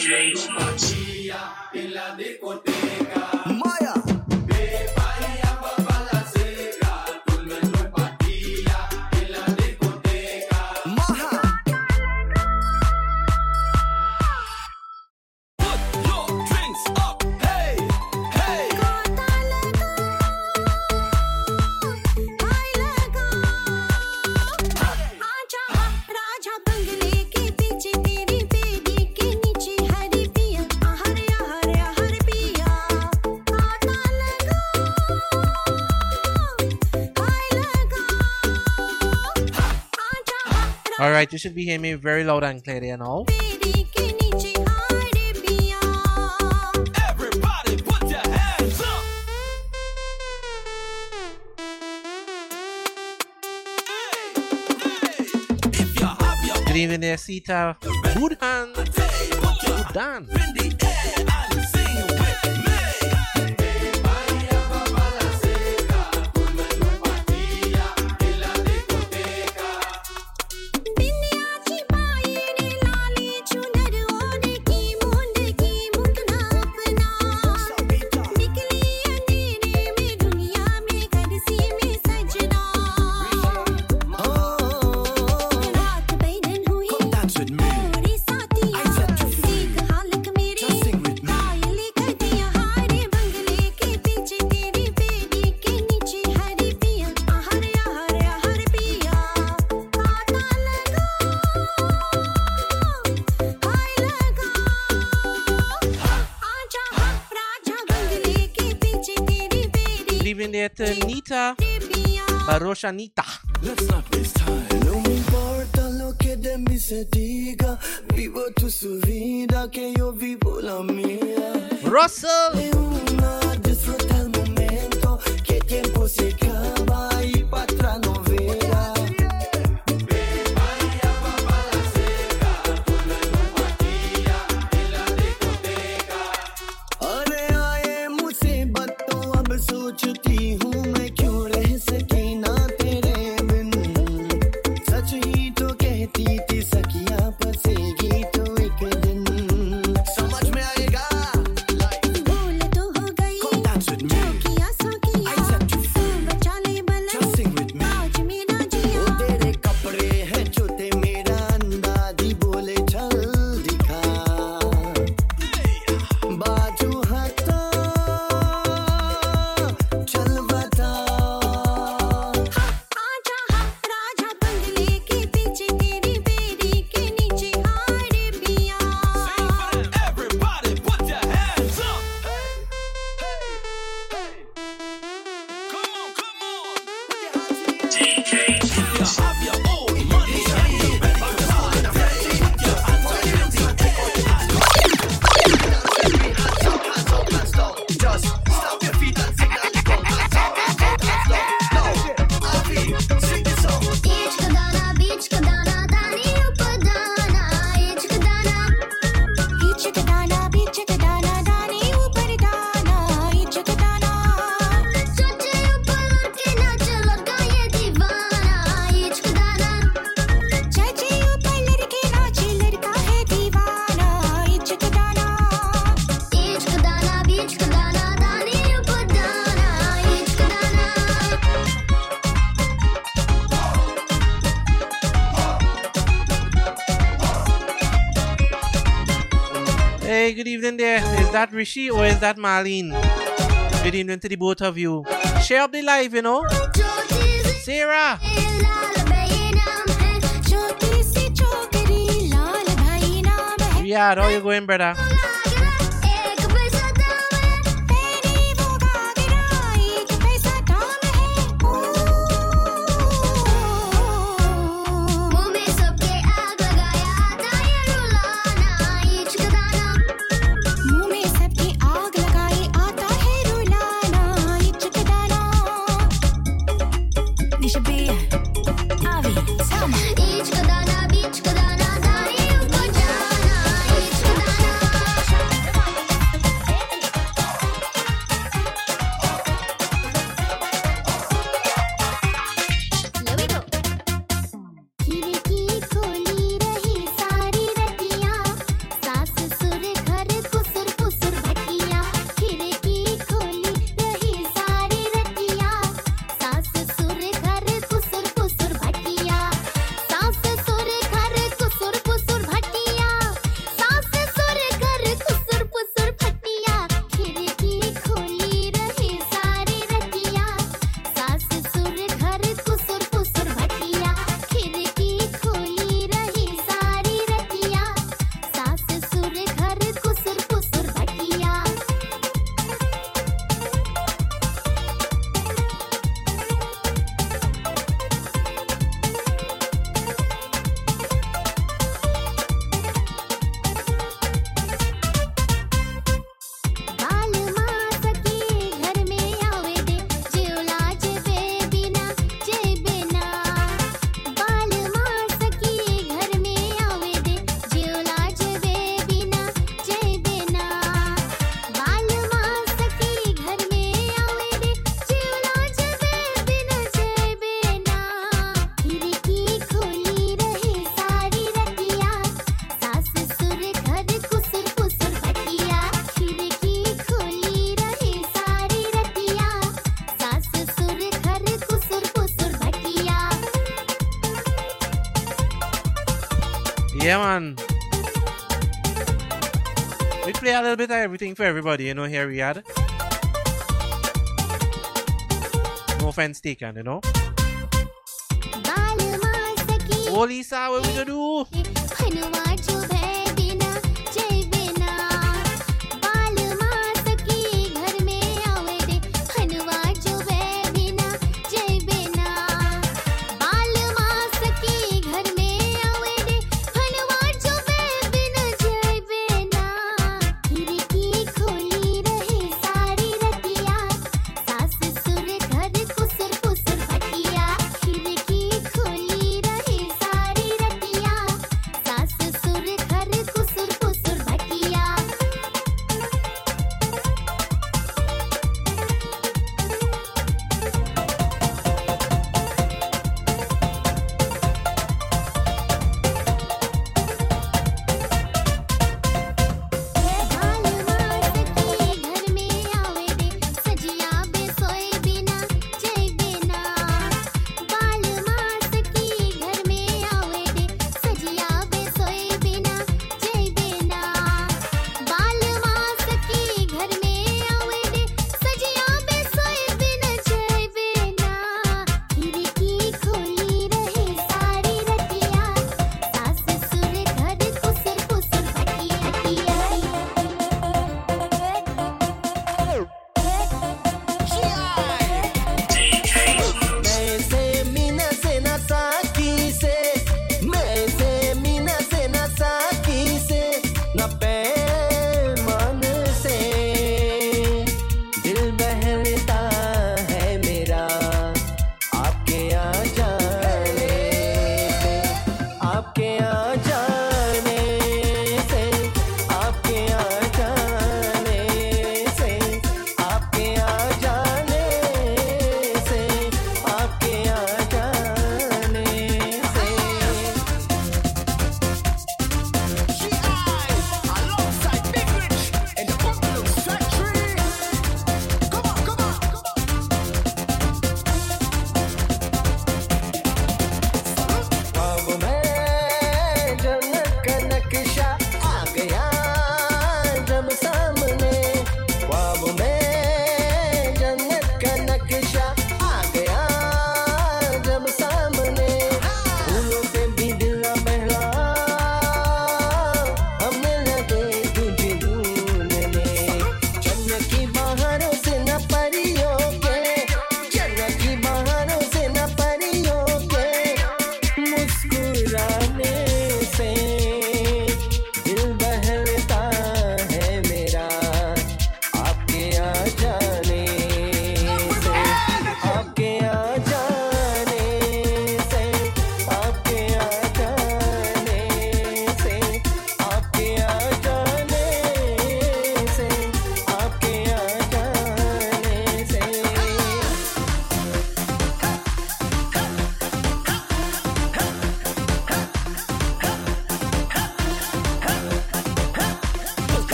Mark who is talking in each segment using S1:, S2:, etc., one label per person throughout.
S1: DJ
S2: Schmutz. Right, you should be hearing me very loud and clear,
S3: and all.
S2: Good evening there, Sita. Good hand.
S4: Good
S2: done. Roshanita.
S3: Let's not waste time.
S5: No me importa lo que de mí se diga. Vivo tu que yo vivo la mía.
S2: Russell.
S5: that
S2: Rishi or is that Marlene? Good evening to the both of you. Share up the live, you know. Sarah. Yeah, how you going, brother?
S5: We play a little bit of everything for everybody, you know, here we are. No offense taken, you know. Oh, Lisa, what we gonna do?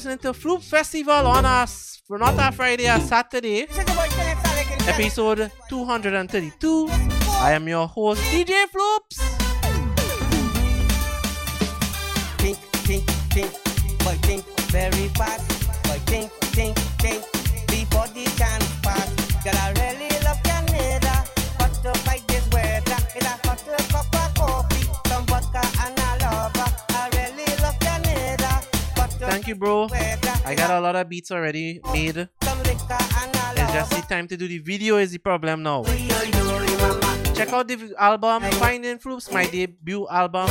S5: listening to Floop Festival on us for not a Friday, a Saturday, episode 232. I am your host, DJ Floop. you, bro. I got a lot of beats already made. It's just the time to do the video is the problem now. Check out the album Finding Fruits, my debut album.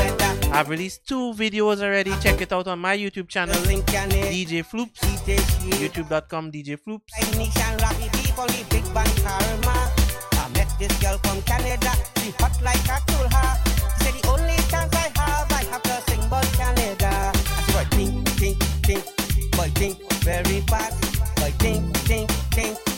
S5: I've released two videos already. Check it out on my YouTube channel, DJ Floops. YouTube.com DJ Floops.
S6: This girl from Canada. She hot like a think, but think very fast,
S7: but think, think, think.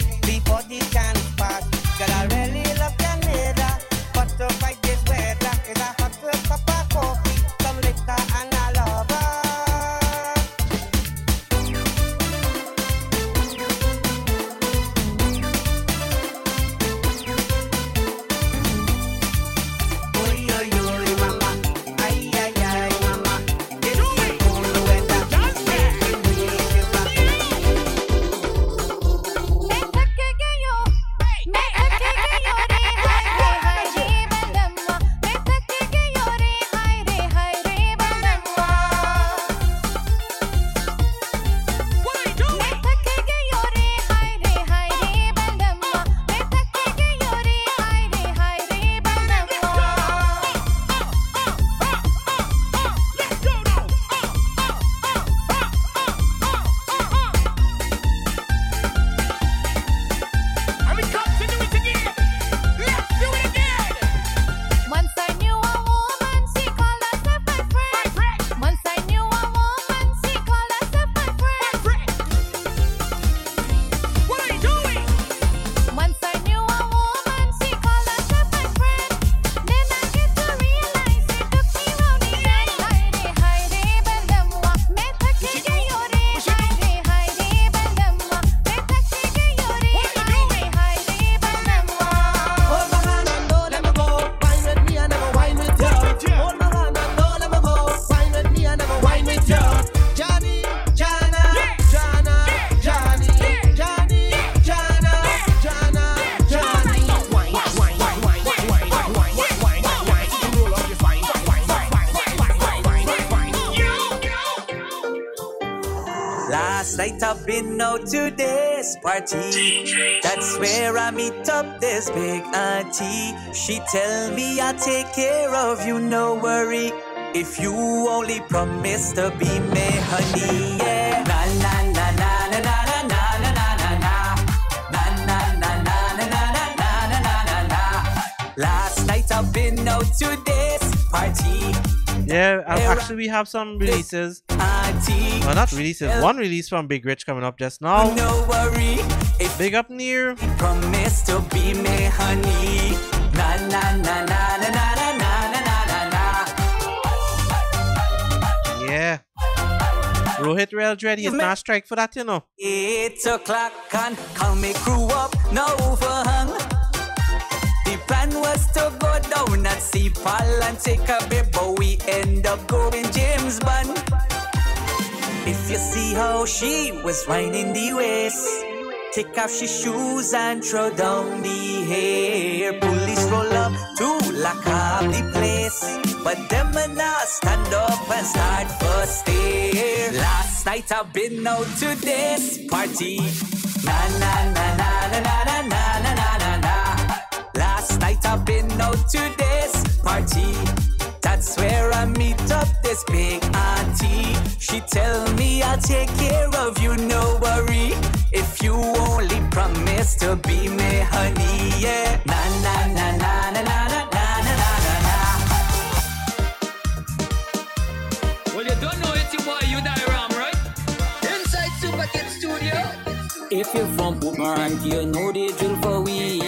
S7: Out to this party. That's where I meet up this big auntie. She tell me I take care of you, no worry. If you only promise to be me honey, yeah. Na na na na na na na na na na na. Na na na na na na na na na na na. Last night I've been out to this party.
S4: Yeah, uh, actually, we have some releases. Well, not releases. One release from Big Rich coming up just now.
S7: No worry. If
S4: Big up near.
S7: promise to be me honey. Na na na na na na na na na na na na.
S4: Yeah. Rohit Rail Dreddy is not strike for that, you know.
S7: Eight o'clock and call me crew up, no overhang. The plan was to go down at Sea Pal and take a bit, but we end up going James Bond. If you see how she was winding the waist, take off she shoes and throw down the hair. Police roll up to lock up the place, but them and I stand up and start first stare. Last night I've been out to this party. Na na na na na na na na na na. Last night I've been out to this party. Where I meet up this big auntie. She tell me I'll take care of you, no worry. If you only promise to be my honey, yeah. Na na na na na na na.
S8: If you're from Port Mourant, you know the drill for we.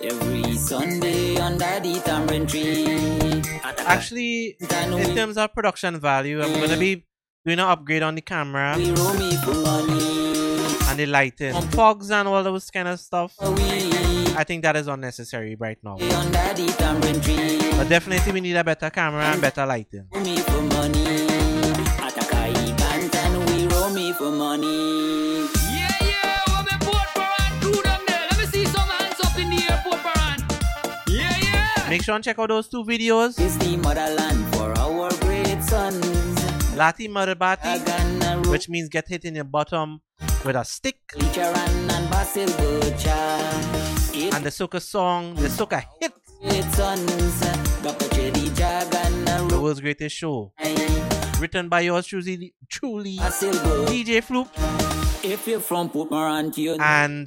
S8: Every Sunday under the tamarind tree.
S4: Actually, in terms of production value, I'm gonna be doing an upgrade on the camera
S8: We roll me for
S4: and the lighting. On fogs and all those kind of stuff. I think that is unnecessary right now.
S8: Under the tamarind tree.
S4: But definitely we need a better camera and better lighting. Make sure and check out those two videos.
S8: It's the motherland for our great sons.
S4: Lathee Maaree
S8: Baatee,
S4: which means get hit in your bottom with a stick.
S8: And.
S4: And the soca song, the soca hit,
S8: great sons. Dr. Chedi
S4: the world's greatest show. Written by yours truly, truly. DJ Floop,
S8: If you're from you know
S4: and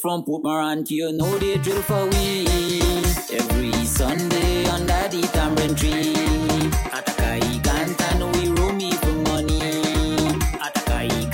S8: from
S9: Port
S8: Mourant to you know they drill for we. Every Sunday under the tamarind tree. Atakai Gantano, we roam me for money. Atakai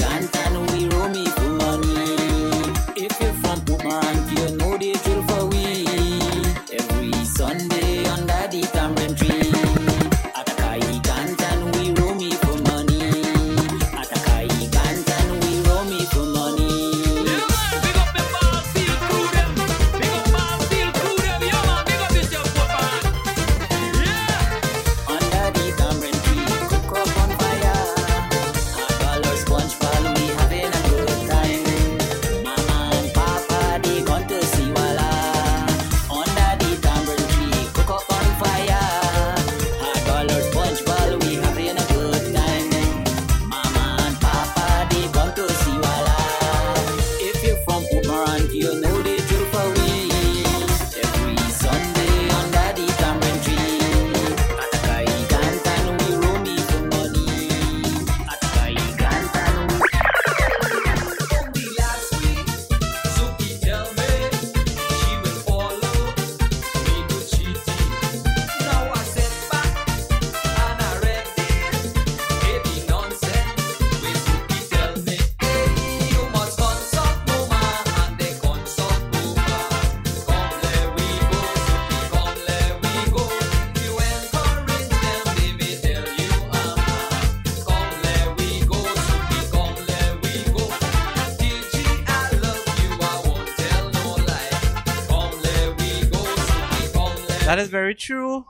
S4: is very true.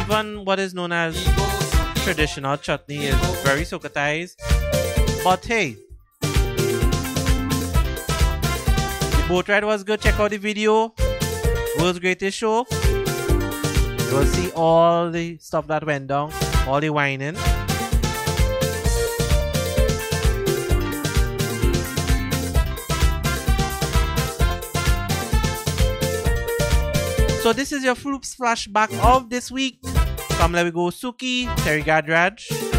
S4: Even what is known as traditional chutney is very Sukatized. But hey, the boat ride was good. Check out the video. World's greatest show. You'll see all the stuff that went down, all the whining. So this is your Floops flashback of this week. Come, Let me Go Sooky, Terry Gajraj.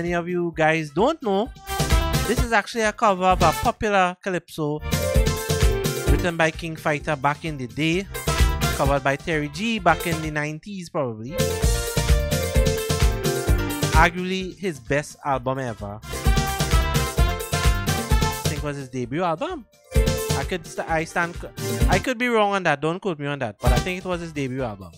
S4: many of you guys don't know, this is actually a cover of a popular calypso written by King Fighter back in the day, covered by Terry G back in the 90s, probably. Arguably his best album ever. I think was his debut album. I could st- I stand I could be wrong on that. Don't quote me on that. But I think it was his debut album.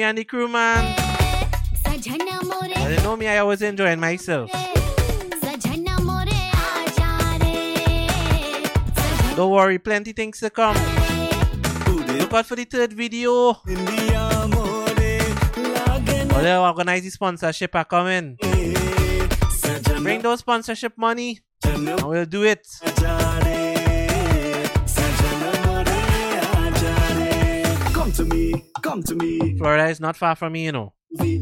S10: me, Andy Crewman. I
S4: didn't know me, I was enjoying myself. Don't worry, plenty things to come. Look out for the third video. All the sponsorship are coming. Bring those sponsorship money and we'll do it.
S11: Come to me come to me.
S4: Florida is not far from me, you know.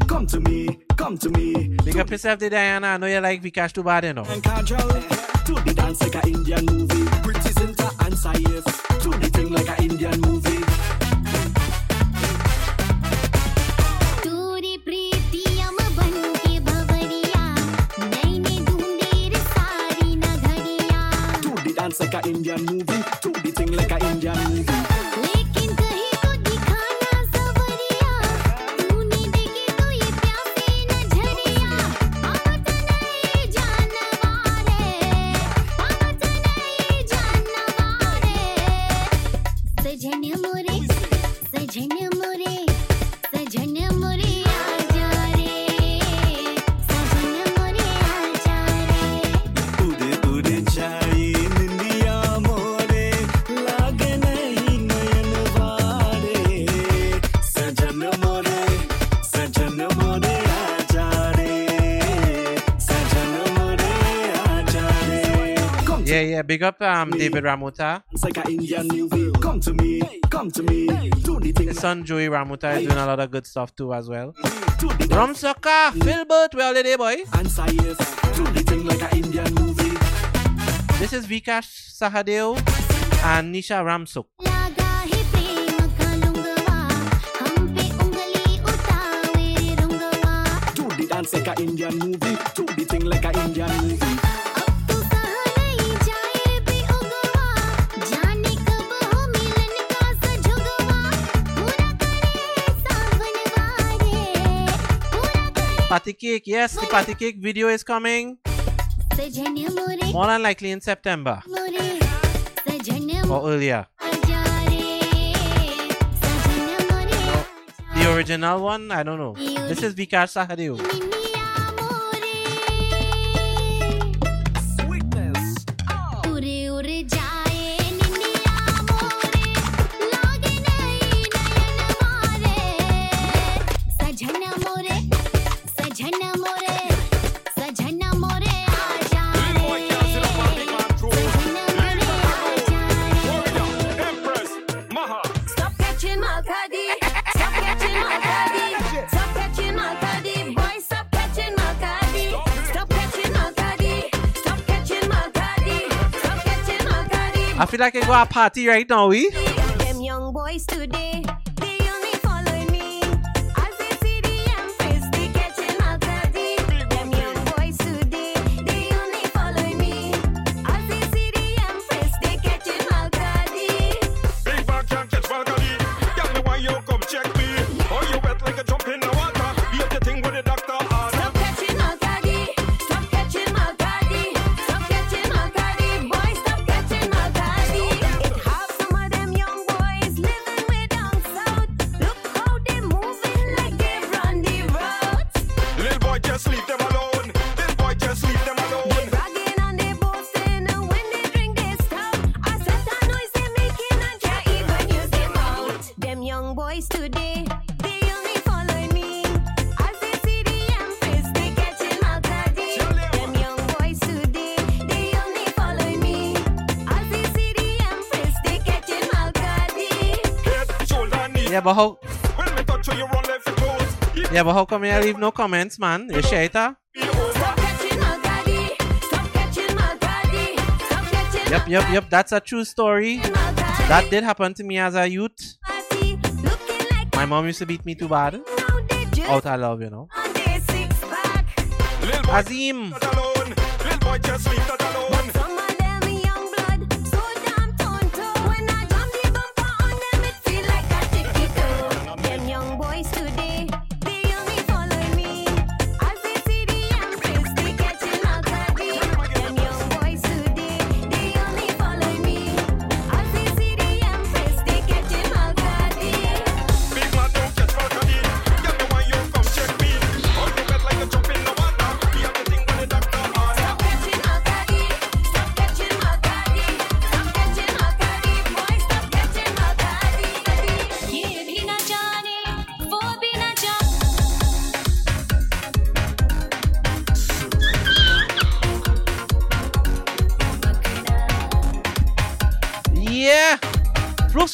S11: Come to me, come to me.
S4: Big up yourself to Diana. I know you like Vikash too bad, you know.
S11: And casual, to the dance like an Indian movie. Pretty center and Saif, to the thing like an Indian movie. Dance like an Indian movie, do the thing like an Indian movie.
S4: big up um, David Ramota.
S11: Come to me, come to me.
S4: His son Joey Ramota is doing a lot of good stuff too as well. Drum sucker, Philbert, where are they, boy? This is Vikash Sahadeo and Nisha
S11: Ramsook. Dance like an Indian movie, do the thing like an Indian movie.
S4: Patty Cake. Yes, the Patty Cake video is coming. More than likely in September. Or earlier. The original one, I don't know. This is Vikas Sahadeo. Like I go a party right now, we.
S2: Them young boys today,
S4: Yeah, but how?
S12: When me touch you, you run left your
S4: Yeah, but how come you leave no comments, man? You share it, huh?
S12: me over.
S2: Stop catching my caddy. Stop catching my caddy. Stop catching
S4: Yep, yep, yep. That's a true story. That did happen to me as a youth. My mom used to beat me too bad. Out of love, you know.
S2: on their six pack.
S12: Little boy,
S4: Azim.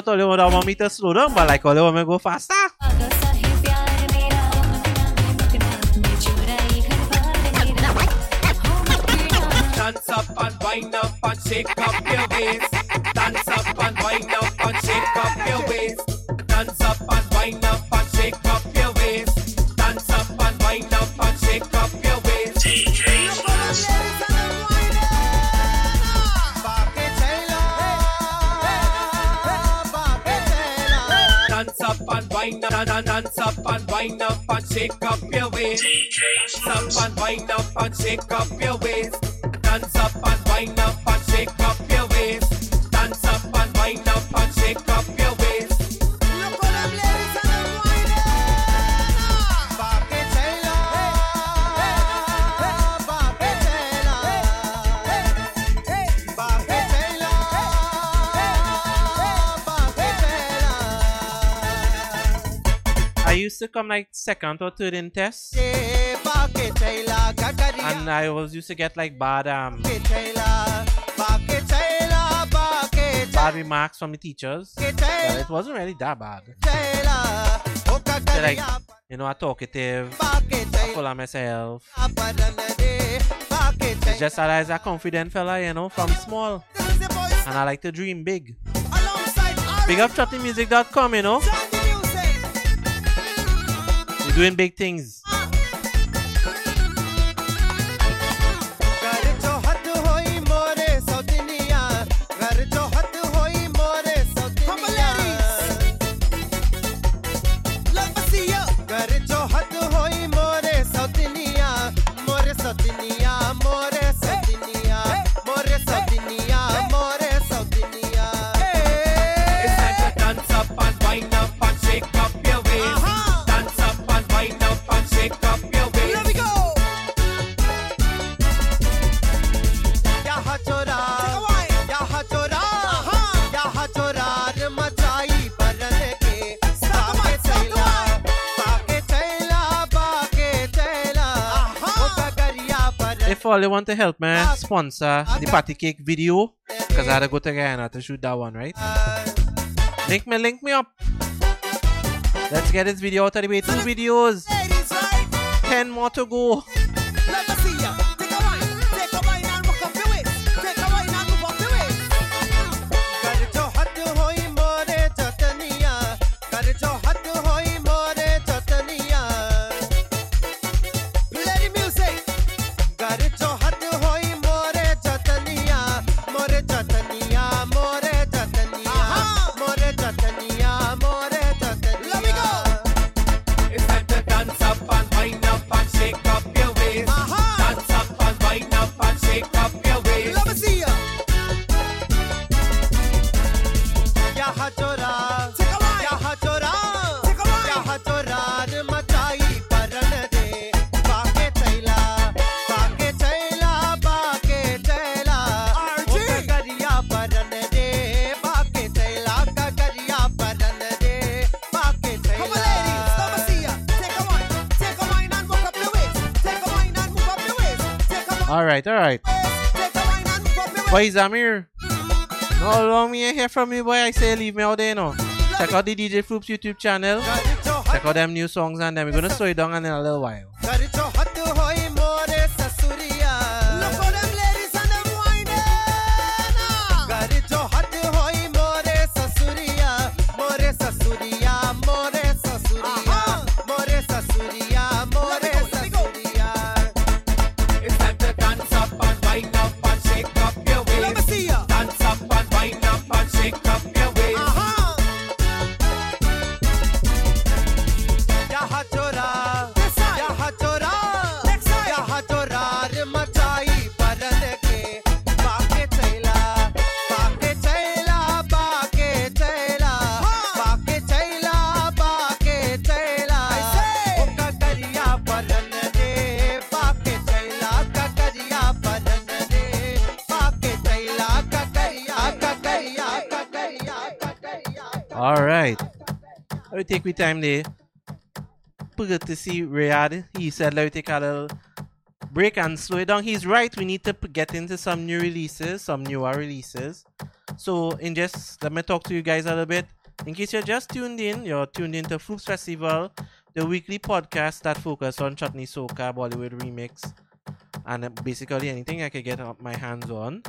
S2: tô lumea dar mamită slurăm, bă, like,
S13: o leu mă go
S4: fasta.
S10: Dance up and wind up and shake up your waist. Dance up and wind up and shake up your waist. Dance up and wind up and shake up up, dance up and wind up and shake up your waist. Dance up and wind up and shake up your waist. Dance up and
S13: used to come like second or third in tests, and I was used to get like bad um bad remarks from the teachers. But it wasn't really that bad. They're like, you know, I'm talkative, full of myself. It's just that I was a confident fella, you know, from small. And I like to dream big. Big up shottymusic.com, you know. Doing big things. Ollie want to help me sponsor the party cake video because I had to go to Guyana to shoot that one, right? Uh, link me, link me up. Let's get this video out of the way. Two videos. Ten more to go. Right, all right. Boy, Zamir. No long me hear from you, boy. I say leave me out there, no. Check out the DJ Floops YouTube channel. Check out them new songs and then we're gonna slow it down in a little while.
S4: We take we time there. Good to see Riyadh. He said let we take a little break and slow it down. He's right. We need to get into some new releases, some newer releases. So in just let me talk to you guys a little bit. In case you're just tuned in, you're tuned into Floops Festival, the weekly podcast that focus on chutney soca, Bollywood remix, and uh, basically anything I could get my hands on.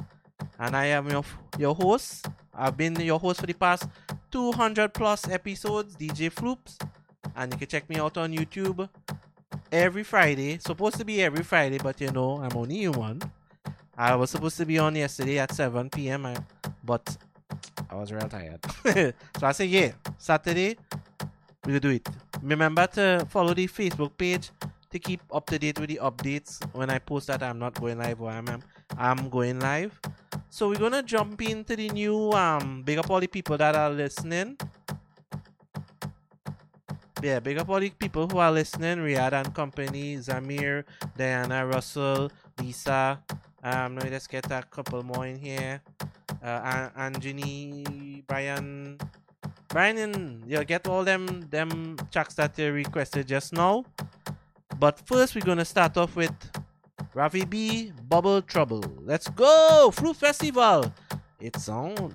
S4: And I am your your host. I've been your host for the past 200 plus episodes, DJ Floops. And you can check me out on YouTube every Friday. Supposed to be every Friday, but you know, I'm only human. I was supposed to be on yesterday at 7 p.m., but I was real tired. so I say, yeah, Saturday, we'll do it. Remember to follow the Facebook page to keep up to date with the updates when I post that I'm not going live or I'm, I'm, going live. So we're gonna jump into the new um big up all the people that are listening. Yeah, big up all the people who are listening, Riyadh and Company, Zamir, Diana, Russell, Lisa. Um, let me just get a couple more in here. Uh, An- Anjani, Brian, Brian, and you get all them them tracks that you requested just now. But first, we're gonna start off with Ravi B, Bubble Trouble. Let's go! Floops Festival! It's on.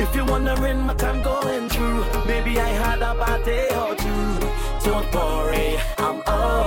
S3: If you're wondering what I'm going through, maybe I had a bad day or two. Don't worry, I'm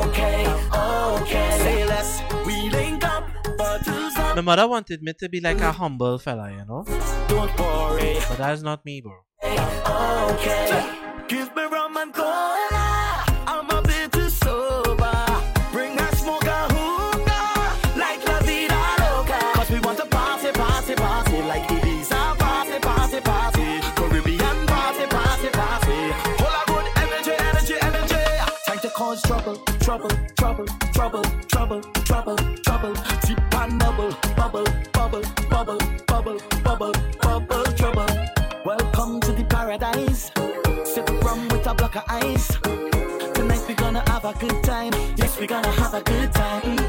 S3: okay, okay. Say less, we link up, bottles up.
S4: My mother wanted me to be like a humble fella, you know?
S3: Don't worry,
S4: But that's not me, bro.
S3: okay. Give me rum and cola. I'm a bit too sober. Bring a smoke a hookah, like La Vida Loca. Cause we want to party, party, party, like it is a party, party, party. Caribbean party, party, party. Full of good energy, energy, energy. Time to cause trouble, trouble, trouble, trouble, trouble, trouble, block of ice. Tonight we're gonna have a good time. Yes, we're gonna have a good time.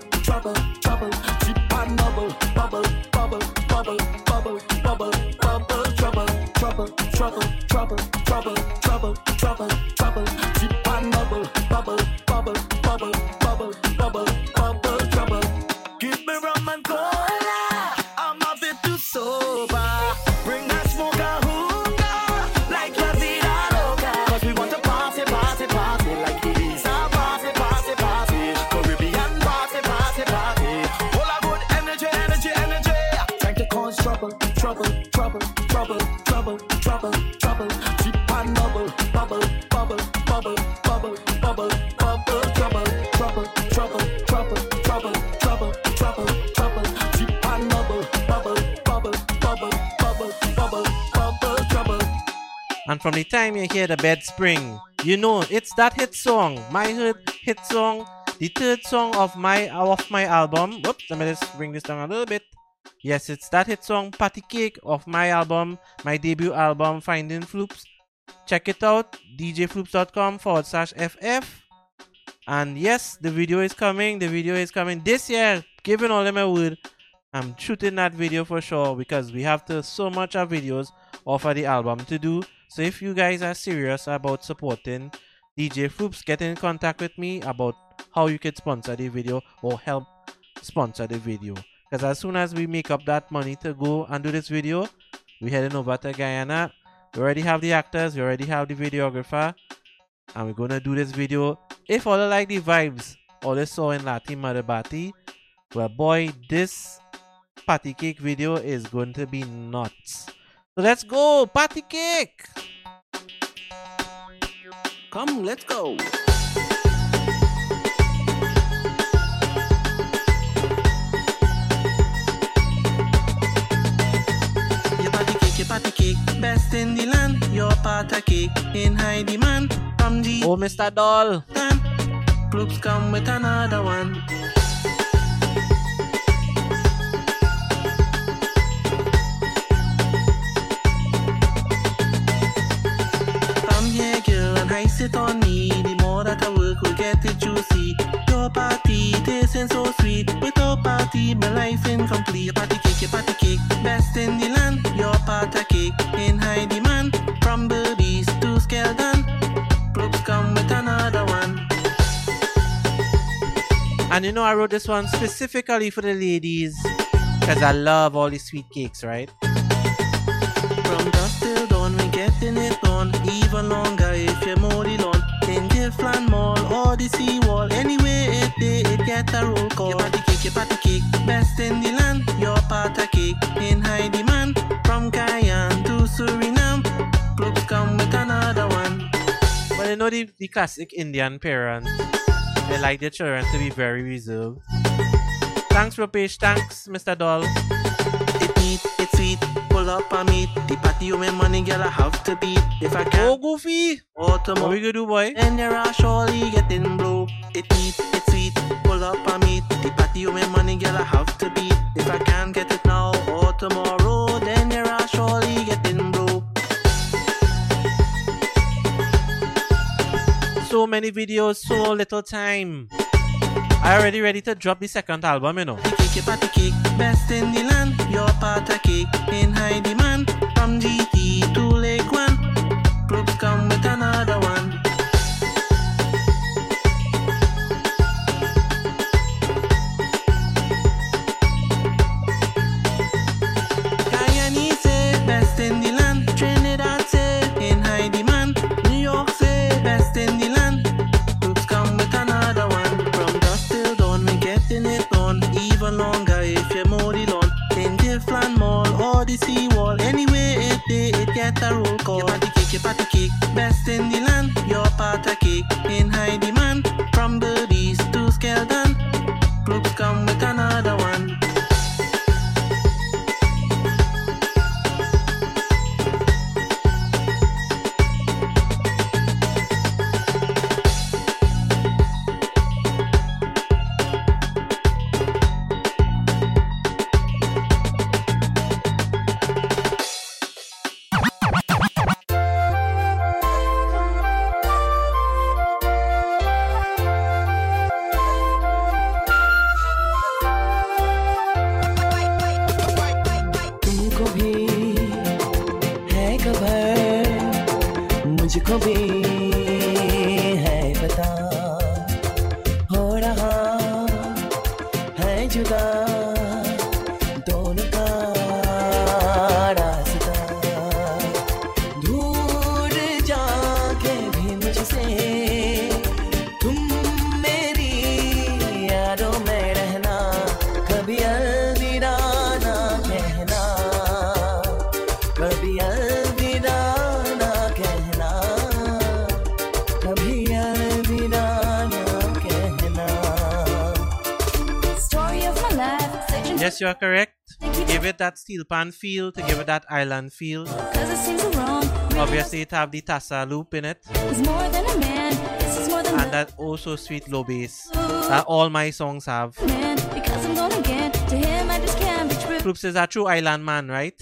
S3: Trouble, trouble, trouble. Chip and bubble, bubble, bubble, bubble, bubble, bubble, bubble, trouble, trouble, trouble, trouble, trouble, And
S4: from the time you hear the bed spring, you know it's that hit song, my hit hit song, the third song of my of my album. Whoops, let me just bring this down a little bit. Yes, it's that hit song, Patty Cake of my album, my debut album, Finding Floops. Check it out, djfloops.com forward slash FF. And yes, the video is coming. The video is coming this year. Giving all them a word. I'm shooting that video for sure because we have to so much of videos off of the album to do. So if you guys are serious about supporting DJ Floops, get in contact with me about how you could sponsor the video or help sponsor the video. Because as soon as we make up that money to go and do this video, we're heading over to Guyana. We already have the actors, we already have the videographer, and we're gonna do this video. If all like the vibes, all they saw in Lathee Maaree Baatee, well, boy, this patty cake video is going to be nuts. So let's go, patty cake!
S3: Come, let's go.
S14: Your body cake, your party cake, best in the land. Your part a cake in high demand. From the.
S4: Oh, Mr. Doll.
S14: Groups come with another one. Girl, and ice it on. The more that I work, will get it juicy. Your party tasting so sweet. With Without party, my life incomplete. Your party cake, your party cake, best in the land. Your party cake in high demand. From Berbice to Skeldon, groups come with another one.
S4: And you know, I wrote this one specifically for the ladies because I love all these sweet cakes, right?
S14: From dusk till dawn, we getting it on. Even longer if you're more alone. In Giftland Mall or the Seawall. Anywhere it day, it get a roll call. Your party cake, your party cake. Best in the land. Your party cake in high demand. From Cayenne to Suriname. Clubs come with another one.
S4: But you know, the, the classic Indian parents, they like their children to be very reserved. Thanks, Rupesh. Thanks, Mr. Doll.
S14: It it's sweet. Pull up on me. The party you make money, girl, I have to beat. If I can.
S4: Oh, Goofy.
S14: Oh, or tomorrow.
S4: What we gonna do, boy?
S14: And there are surely getting blow. It neat, it's sweet. Pull up on me. The party you make money, girl, I have to beat. If I can't get it now or tomorrow, then there are surely getting blow.
S4: So many videos, so little time. I already ready to drop the second album, you know.
S14: Cake, your party cake, best in the land. Your cake in high demand. From GT to Lake party cake. Best in the land. Your party cake in high
S5: 주다
S4: Yes, you are correct. To give it that steel pan feel, to give it that island feel.
S5: cause it seems wrong.
S4: Obviously, it have the tassa loop in it,
S5: more than a man. This is more than
S4: and that oh also sweet low bass that all my songs have.
S5: man. Because I'm gonna get to him, I just can't be true.
S4: Floops is a true island man, right?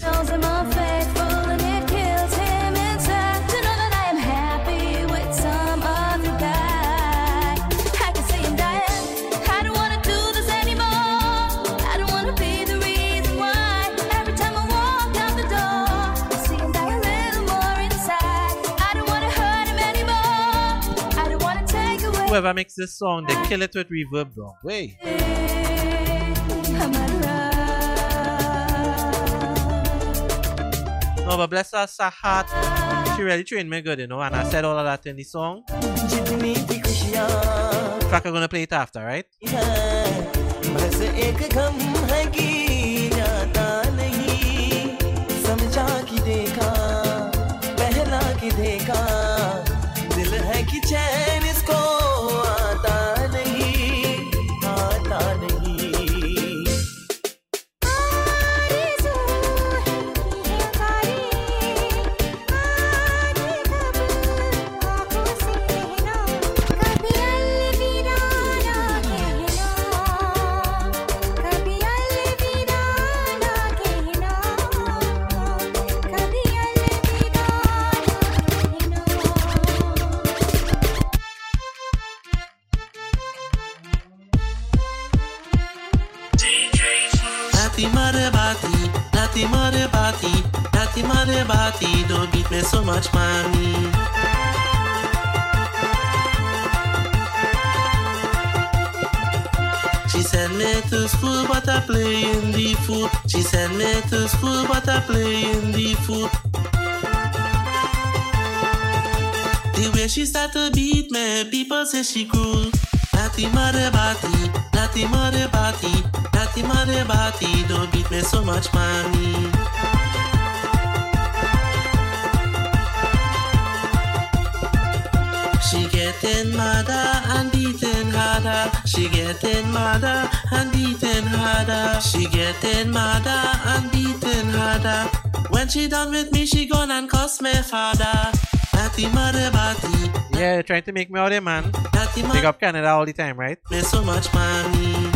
S4: whoever makes this song, they kill it with reverb wrong way. No, but bless her, her heart. She really trained me good, you know, and I said all of that in the song. Tracker gonna play it after, right?
S14: Natty mother body, don't beat me so much, mommy. She sent me to school, but I play in the food. She sent me to school, but I play in the food. The way she start to beat me, people say she cruel. Natty mother body, natty mother body, natty mother body, don't beat me so much, mommy. She getting madder and beating harder. She getting madder and beating harder. She getting madder and beating harder. When she done with me, she gone and cuss me father. Natty mother body,
S4: Yeah, you're trying to make me out there, man. Big up Canada all the time, right?
S14: me so much, mommy.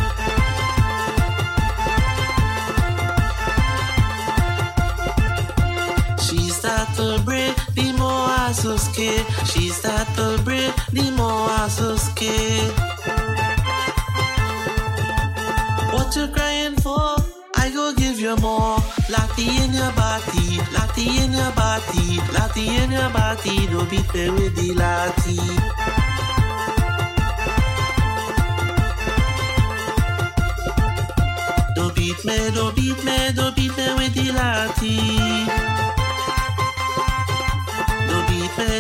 S14: Molasses cake. She start to break the more I so scared. What you crying for? I go give you more. Lottie in your body, Lottie in your body, Lottie in your body. Don't beat me with the. Don't beat me, don't beat me, don't beat me with the latte.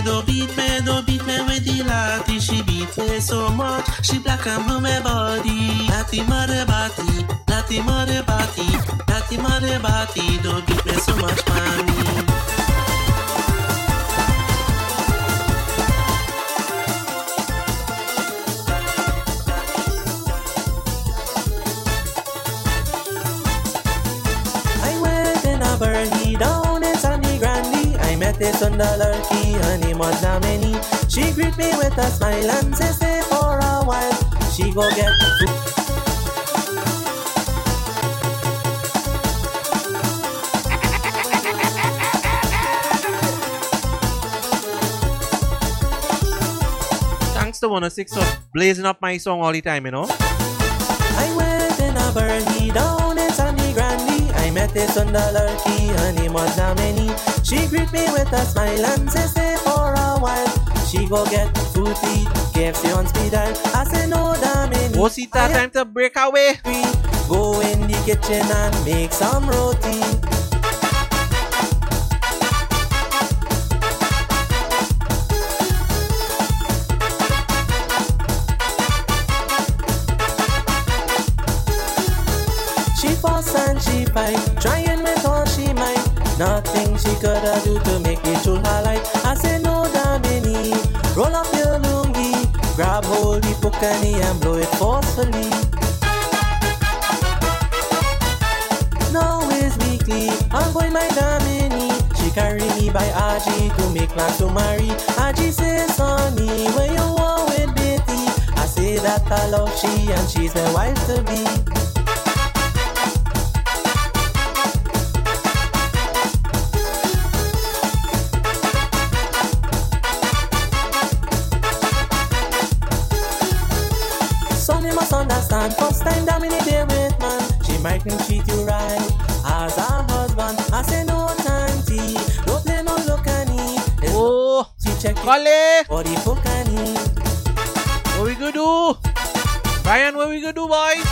S14: Don't beat me, don't beat me, with the latte. She beat me so much, she black and blue my body. Latte mother body, latte mother body, latte mother body. Don't beat me so much, mommy. I went in Grande. I met this underlurky, her name was She greet me with a smile and say stay for a while. She go get the food.
S4: Thanks to 106 for blazing up my song all the time, you know.
S14: I went in a birdie down in Sangre Met this underlurky, her name was Damini. She greet me with a smile and say stay for a while. She go get food to eat, KFC on speed dial. I say no Damini.
S4: That time to break away.
S14: Go in the kitchen and make some roti. Fight, trying with all she might. Nothing she coulda do to make me show her light. I say no, Damini, roll up your lungi, grab hold the pukani and blow it forcefully. Now is weekly, I'm going my Damini. She carry me by Aji to make plans to marry. Aji says, Sonny, where you want with Betty? I say that I love she and she's my wife to be. First time Dominic there with man. She mightn't treat you right as a husband. I say no tanty. Don't play no lookani.
S4: Oh,
S14: she check
S4: Kale.
S14: for the pokani.
S4: What we gonna do? Ryan, what we gonna do, boys?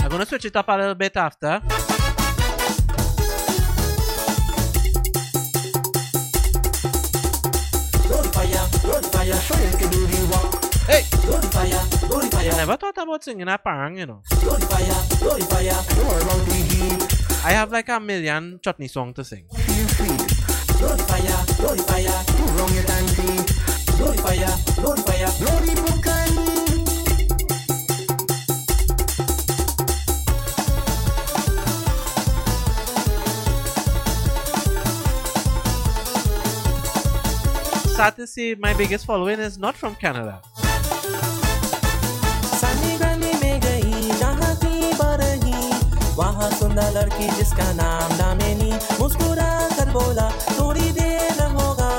S4: I'm gonna switch it up a little bit after. Never thought about singing a parang, you know. I have like a million chutney song to sing. Sad to say my biggest following is not from Canada.
S14: सुंदर लड़की जिसका नाम दामिनी मुस्कुरा कर बोला थोड़ी देर होगा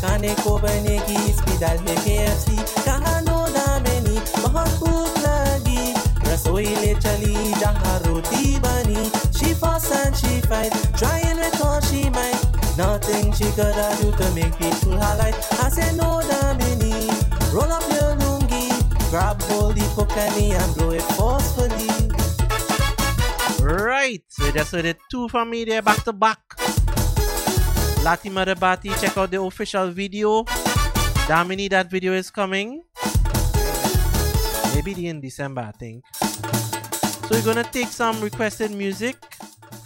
S14: खाने को बनेगी इसकी दाल में KFC कहा नो दामिनी बहुत भूख लगी रसोई ले चली a roti bani. She fuss and she fight, trying with all she might. Nothing she coulda do to make people highlight. I say no damini, roll up your lungi, grab hold the cocaine and blow it forcefully.
S4: Right, we just heard it two from me there back to back. Lathee Maaree Baatee, check out the official video. Damini, that video is coming. Maybe in December, I think. So we're gonna take some requested music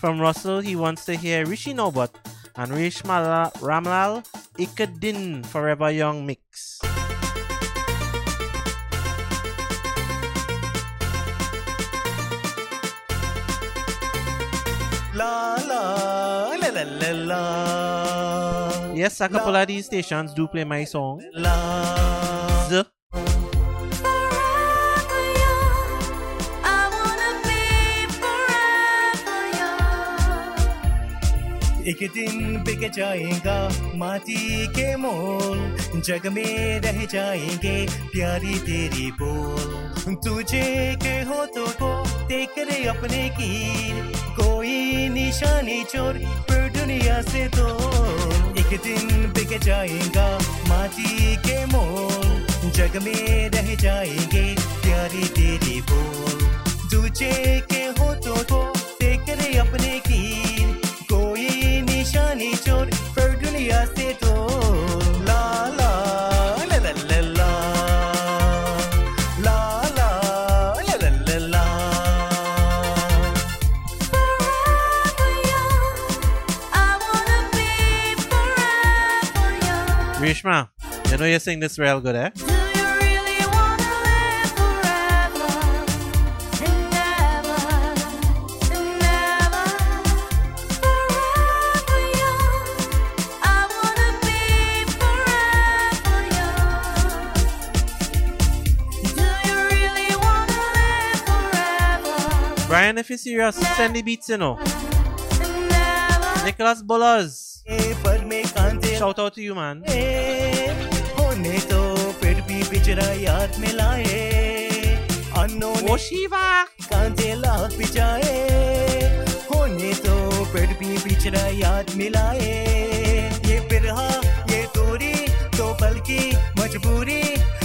S4: from Russell. He wants to hear Rishi Nowbutt and Reshma Ramlal Ek Din Forever Young mix.
S5: La la la la la la
S4: Yes, a couple of these stations do play my song.
S5: la.
S4: Z.
S5: एक दिन बिक जाएगा माटी के मोल। जग में रह जाएँगे प्यारी तेरी बोल। तुझे के होठों को देख रे अपने की। कोई निशानी चोर पर दुनिया से तो एक दिन बिक जाएगा माटी के मोल। जग में रह जाएँगे प्यारी तेरी बोल। तुझे के होठों को देख रे अपने की।
S4: Reshma, you know you sing this real good, eh? Brian, if you're serious, send the beats, you. Nicholas
S5: कांते
S4: shout out to you, man.
S5: होने तो फिर भी बिचरा याद में लाए अनोने
S4: Oh, Shiva!
S5: कांते लाख बिचाए होने तो फिर भी बिचरा याद मिलाए ये बिरहा ये तोरी तो पल की मजबूरी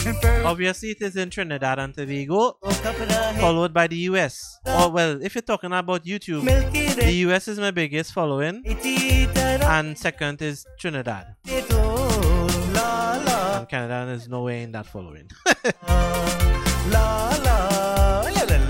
S5: पर
S4: Obviously, it is in Trinidad and Tobago,
S5: वो खबरा है
S4: followed by the US. Or, well, if you're talking about YouTube,
S5: मिलके
S4: the
S5: रही
S4: US is my biggest following,
S5: तरह
S4: and second is Trinidad.
S5: से तो ला ला
S4: And Canada is nowhere in that following.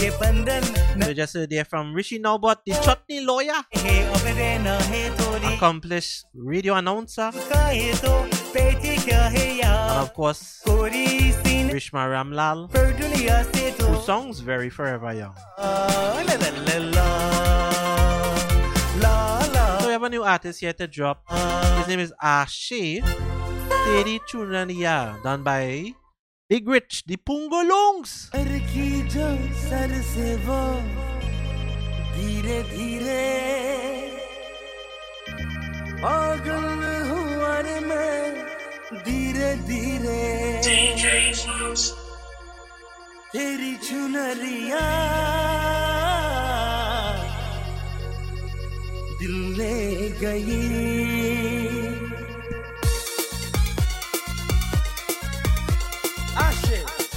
S5: ये बंधन
S4: So just uh, there from Rishi Nowbutt, the chutney lawyer, accomplished radio announcer, and of course
S5: कोरी सीन
S4: Reshma Ramlal,
S5: पर दुनिया
S4: who songs very forever young. So we have a new artist here to drop. His name is Ashaay. Teri Chunariya, done by Big Rich, the Pungolongs.
S5: Sir की जो sir से वो धीरे धीरे पागल हुआ रे मैं धीरे धीरे
S1: DJ Smokes.
S5: तेरी चुनरिया दिल ले गई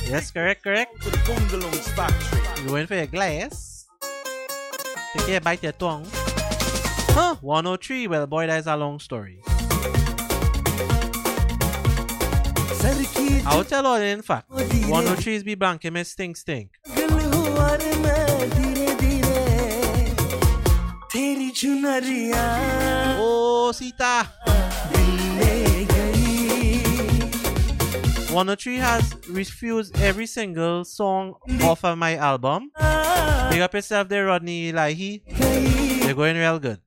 S4: Yes, correct, correct. You went for your glass. Take care, bite your tongue. Huh, 103. Well, boy, that's a long story. I'll tell all in fact. 103 is be blank, it stink stink. Oh, Sita. 103 has refused every single song off of my album. Big up yourself there, Rodney Leahy. They're going real good.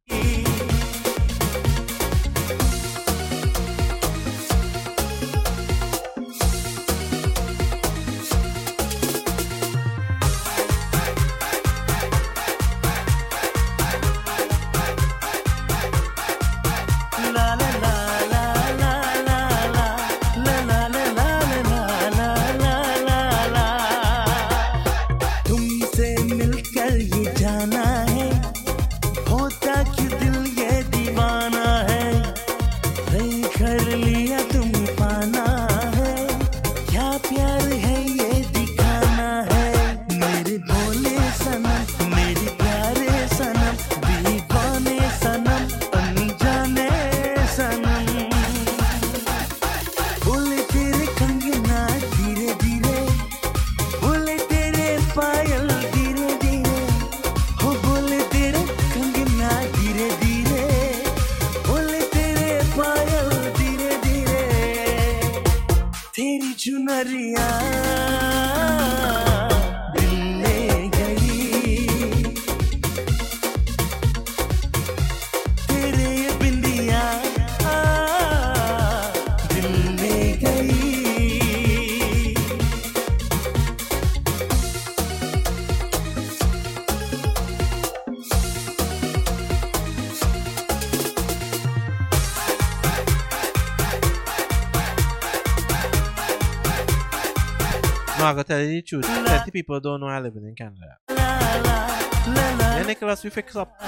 S4: Truth. Plenty people don't know I live in Canada. Yeah, Nicholas, we fix up.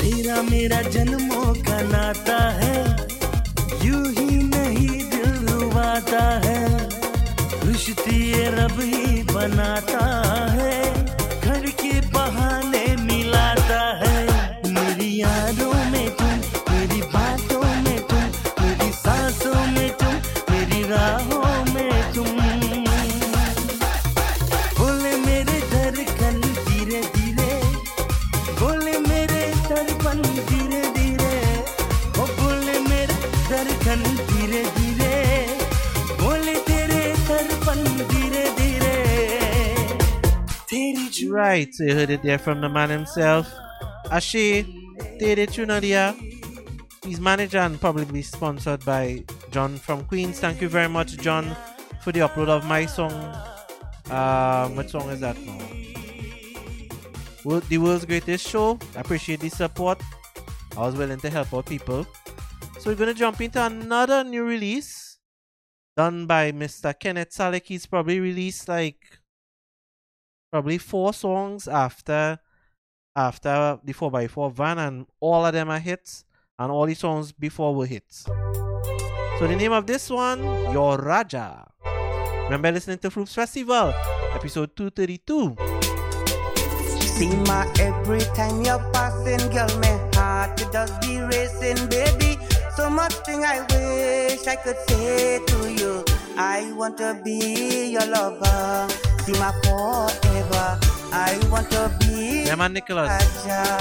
S5: तेरा मेरा जन्मों का नाता है यूँ ही नहीं दिल रुवाता है रिश्ते रब ही बनाता है
S4: Right, so you heard it there from the man himself. Ashaay, Teri Chunariya. He's managed and probably sponsored by John from Queens. Thank you very much, John, for the upload of my song. Um, what song is that now? Wo- The world's greatest show. I appreciate the support. I was willing to help out people. So we're gonna jump into another new release done by Mr. Kenneth Salick. He's probably released like probably four songs after after the 4x4 van and all of them are hits and all the songs before were hits. So the name of this one, Your Raja. Remember listening to Floops Festival, episode 232.
S6: See my every time you're passing, girl, my heart it does be racing, baby. So much thing I wish I could say to you. I want to be your lover, my forever. I want to be
S4: Yeah man Nicholas.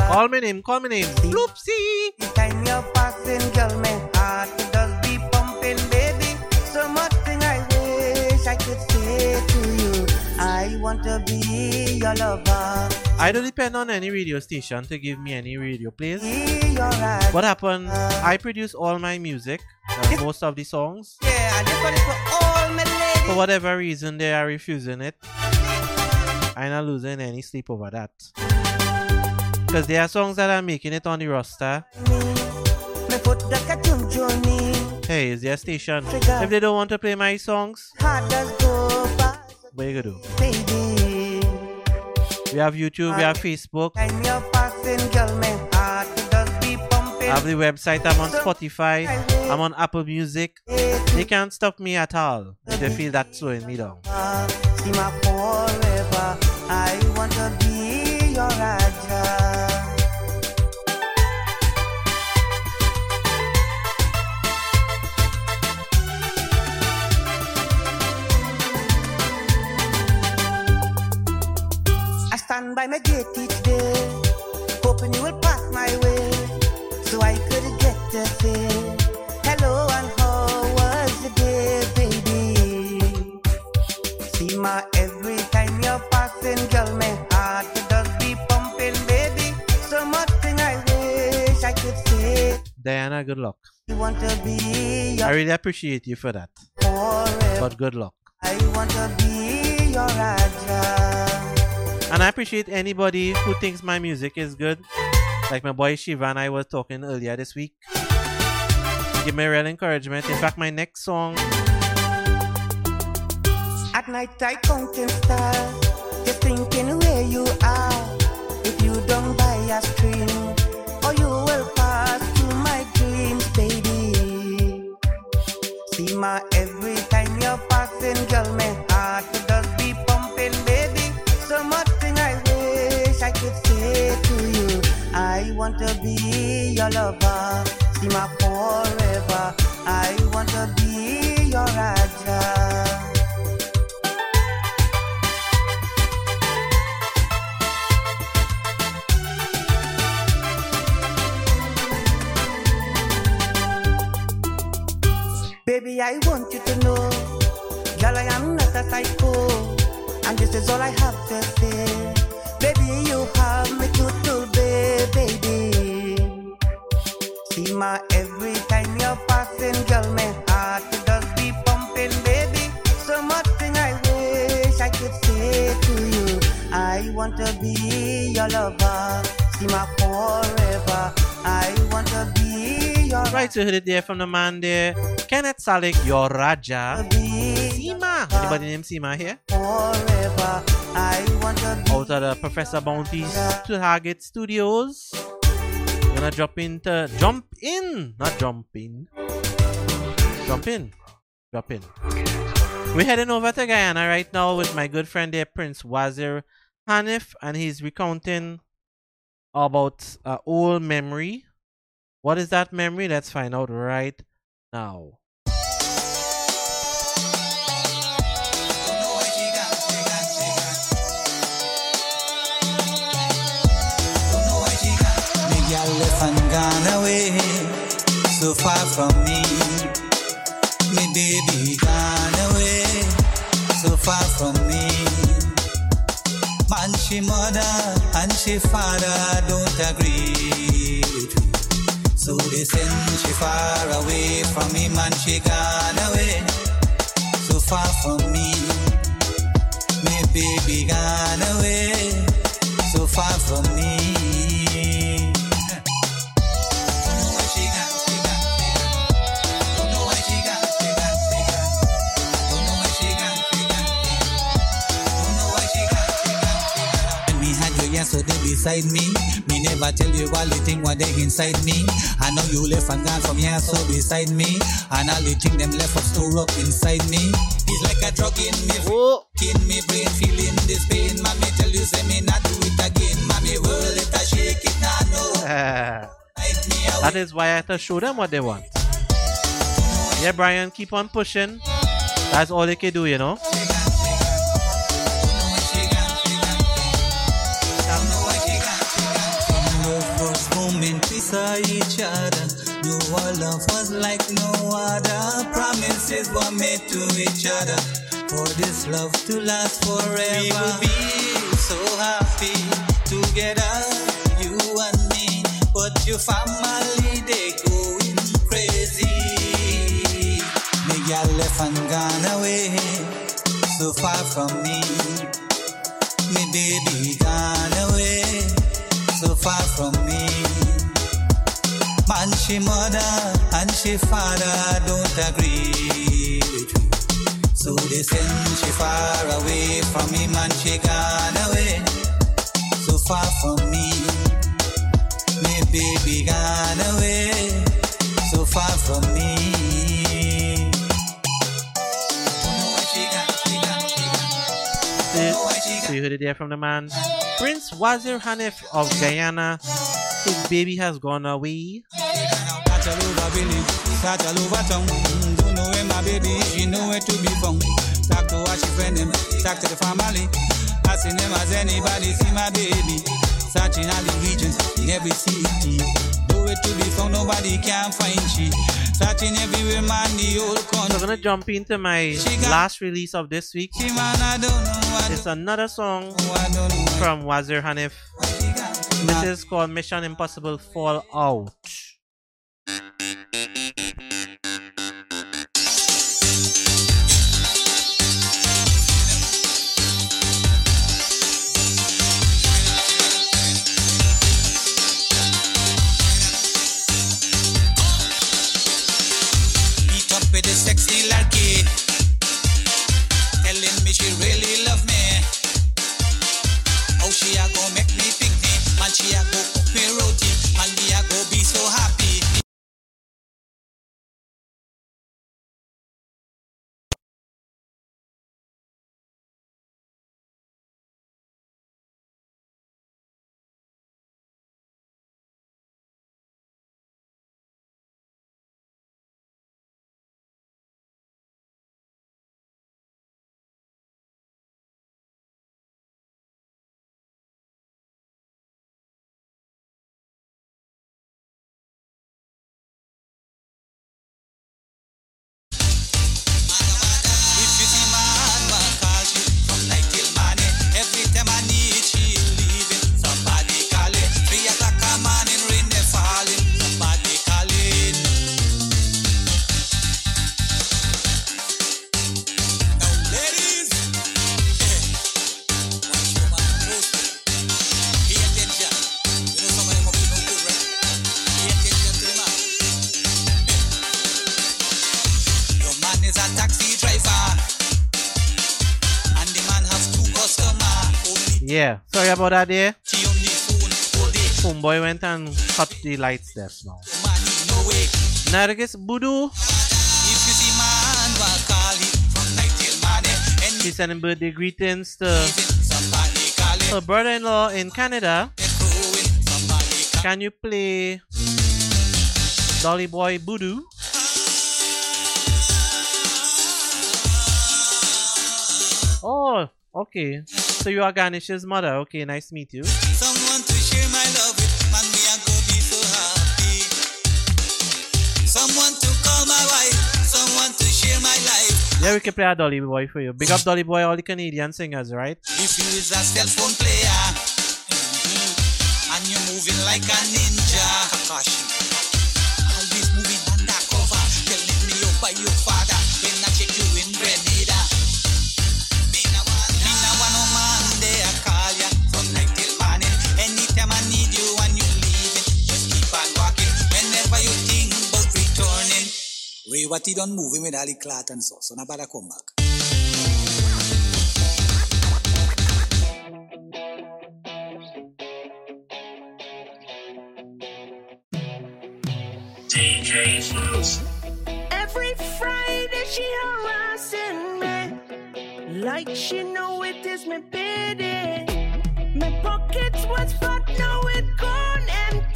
S4: Call me name, call me name. Floopsy!
S6: Every time you're passing, girl, my heart does be pumping, baby. So much thing I wish I could say to you. I want to be your lover.
S4: I don't depend on any radio station to give me any radio plays.
S6: Be your Raja.
S4: What happened? I produce all my music, uh, most of the songs.
S6: Yeah, and this one is for all my ladies.
S4: For whatever reason, they are refusing it. I'm not losing any sleep over that. Because there are songs that are making it on the roster.
S6: Me put the cartoon journey.
S4: Hey, is there a station? If they don't want to play my songs,
S6: Hard does go fast,
S4: what you gonna do? We have YouTube, we have Facebook, I have the website, I'm on Spotify, I'm on Apple Music. They can't stop me at all if they feel that's slowing me down.
S6: See my forever. I want to be your Raja. Stand by my gate each day, hoping you will pass my way, my every time you're passing, girl, my heart does be pumping, baby. So much thing I wish I could say.
S4: Diana, good luck.
S6: I want to be
S4: I really appreciate you for that. But good luck.
S6: I want to be your Raja.
S4: And I appreciate anybody who thinks my music is good. Like my boy Shiva and I was talking earlier this week. Give me real encouragement. In fact, my next song,
S6: At night I counting stars, just thinking where you are. If you don't buy a string, or you will pass through my dreams, baby. See my every time you're passing, girl, my heart does be pumping, baby. So much thing I wish I could say to you. I want to be your lover, see my forever. I want to be your Raja. Baby, I want you to know, girl, I am not a psycho, and this is all I have to say. Baby, you have me total, baby. See my every time you're passing, girl, my heart does be pumping, baby. So much thing I wish I could say to you. I want to be your lover, see my
S4: right, so you heard it there from the man there. Kenneth Salick, your Raja. Seema. Anybody named Sima here?
S6: forever. I want to be
S4: Out of the Professor Bounty's to Target Studios. Gonna jump into jump in, not jump in. Jump in. Jump in. We're heading over to Guyana right now with my good friend there, Prince Wazir Haniff, and he's recounting about an old memory. What is that memory? Let's find out right now.
S7: So far from me. Me baby gone away, so far from me. Man, she mother and she father don't agree with me. So they send she far away from me, man, she gone away, so far from me. Me baby gone away, so far from me. Beside me. Me never tell you all the thing what they inside me. I know you left and gone from here, so beside me. And all the thing them left up store up inside me. It's like a drug in me, in me brain, feeling this pain. Mommy tell you say me not do it again. Mommy will let her shake it now. No,
S4: that is why I have to show them what they want. Yeah, Brian, keep on pushing. That's all they can do, you know.
S7: Saw each other. Knew our love was like no other. Promises were made to each other. For this love to last forever. We will be so happy together, you and me. But your family, they going crazy. Me gal left and gone away, so far from me. Me baby gone away, so far from Man, she mother and she father don't agree with me. So they send she far away from me, man, she gone away, so far from me. Me baby gone away, so far from me.
S4: So you heard it there from the man. Prince Wazir Haniff of Guyana. His baby has gone away.
S7: Catch all over village, catch all over town. Don't know where my baby, she know where to be found. Talk to what she friend them, talk to the family. Asking them has anybody see my baby. Searching all the regions in every city. Nowhere to be found, nobody can find she. Searching everywhere, man, the whole
S4: So I'm gonna jump into my last release of this week.
S7: Man, I don't know,
S4: It's another song
S7: don't, I don't know.
S4: from Wazir Haniff. This is called Mission Impossible Fallout. Yeah, sorry about that there. Homeboy went and cut the lights there now. Nargis Budu, she's sending birthday greetings to her brother-in-law in Canada.
S7: crowing. Somebody calling.
S4: Can you play Dolly Boy Budu? Oh, okay. So you are Ganesh's mother. Okay, nice to meet you.
S7: Someone to share my love with, man, we are gonna be so happy. Someone to call my wife, someone to share my life.
S4: Yeah, we can play a Dolly Boy for you. Big up Dolly Boy, all the Canadian singers, right?
S7: If you is a cell phone player and you're moving like a ninja, Kakashi. Always moving undercover, telling me you by your father Ray, what he done moving with Ali Clat and so, so now better come back.
S1: DJ Floops.
S2: Every Friday she harassing me Like she know it is me payday My pockets was fat, now it gone empty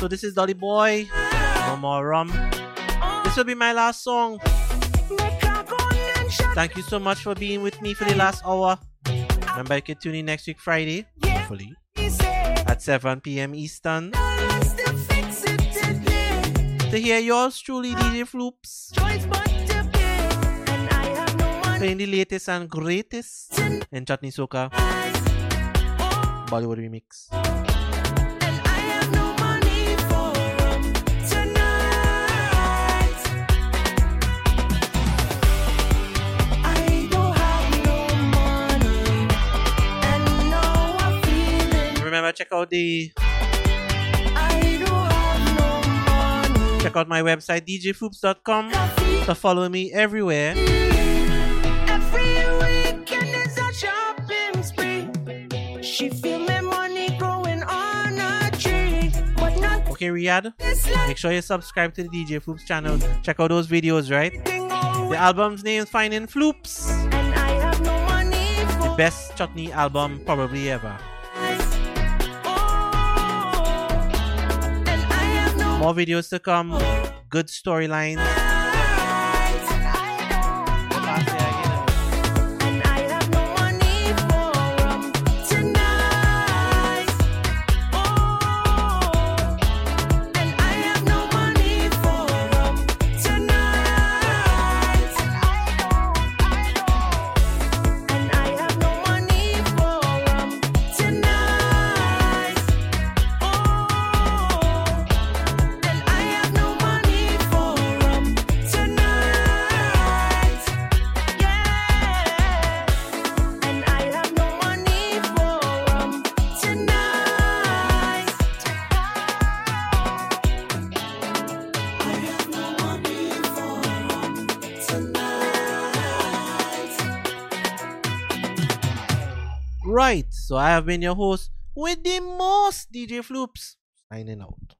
S4: So this is Dolly Boy. No more rum. This will be my last song.
S2: Make her go and shut
S4: Thank you so much for being with me for the last hour. Remember, you can tune in next week Friday, hopefully, at 7 p.m. Eastern
S2: Let's still fix it today
S4: to hear yours truly, DJ Floops,
S2: choice but to pay. And I have no money
S4: playing the latest and greatest in Chutney Soca Bollywood remix. Remember, check out the
S2: I don't have no money.
S4: check out my website
S2: djfloops.com
S4: to follow me everywhere.
S2: Every weekend is a shopping spree. She feel my money growing on a tree,
S4: Okay, Riyadh, make sure you subscribe to the DJ Floops channel. Check out those videos, right? The album's name is Finding Floops.
S2: And I have no money for
S4: Best chutney album probably ever.
S2: More videos to come, good storylines, So I have been your host with the most DJ Floops signing out.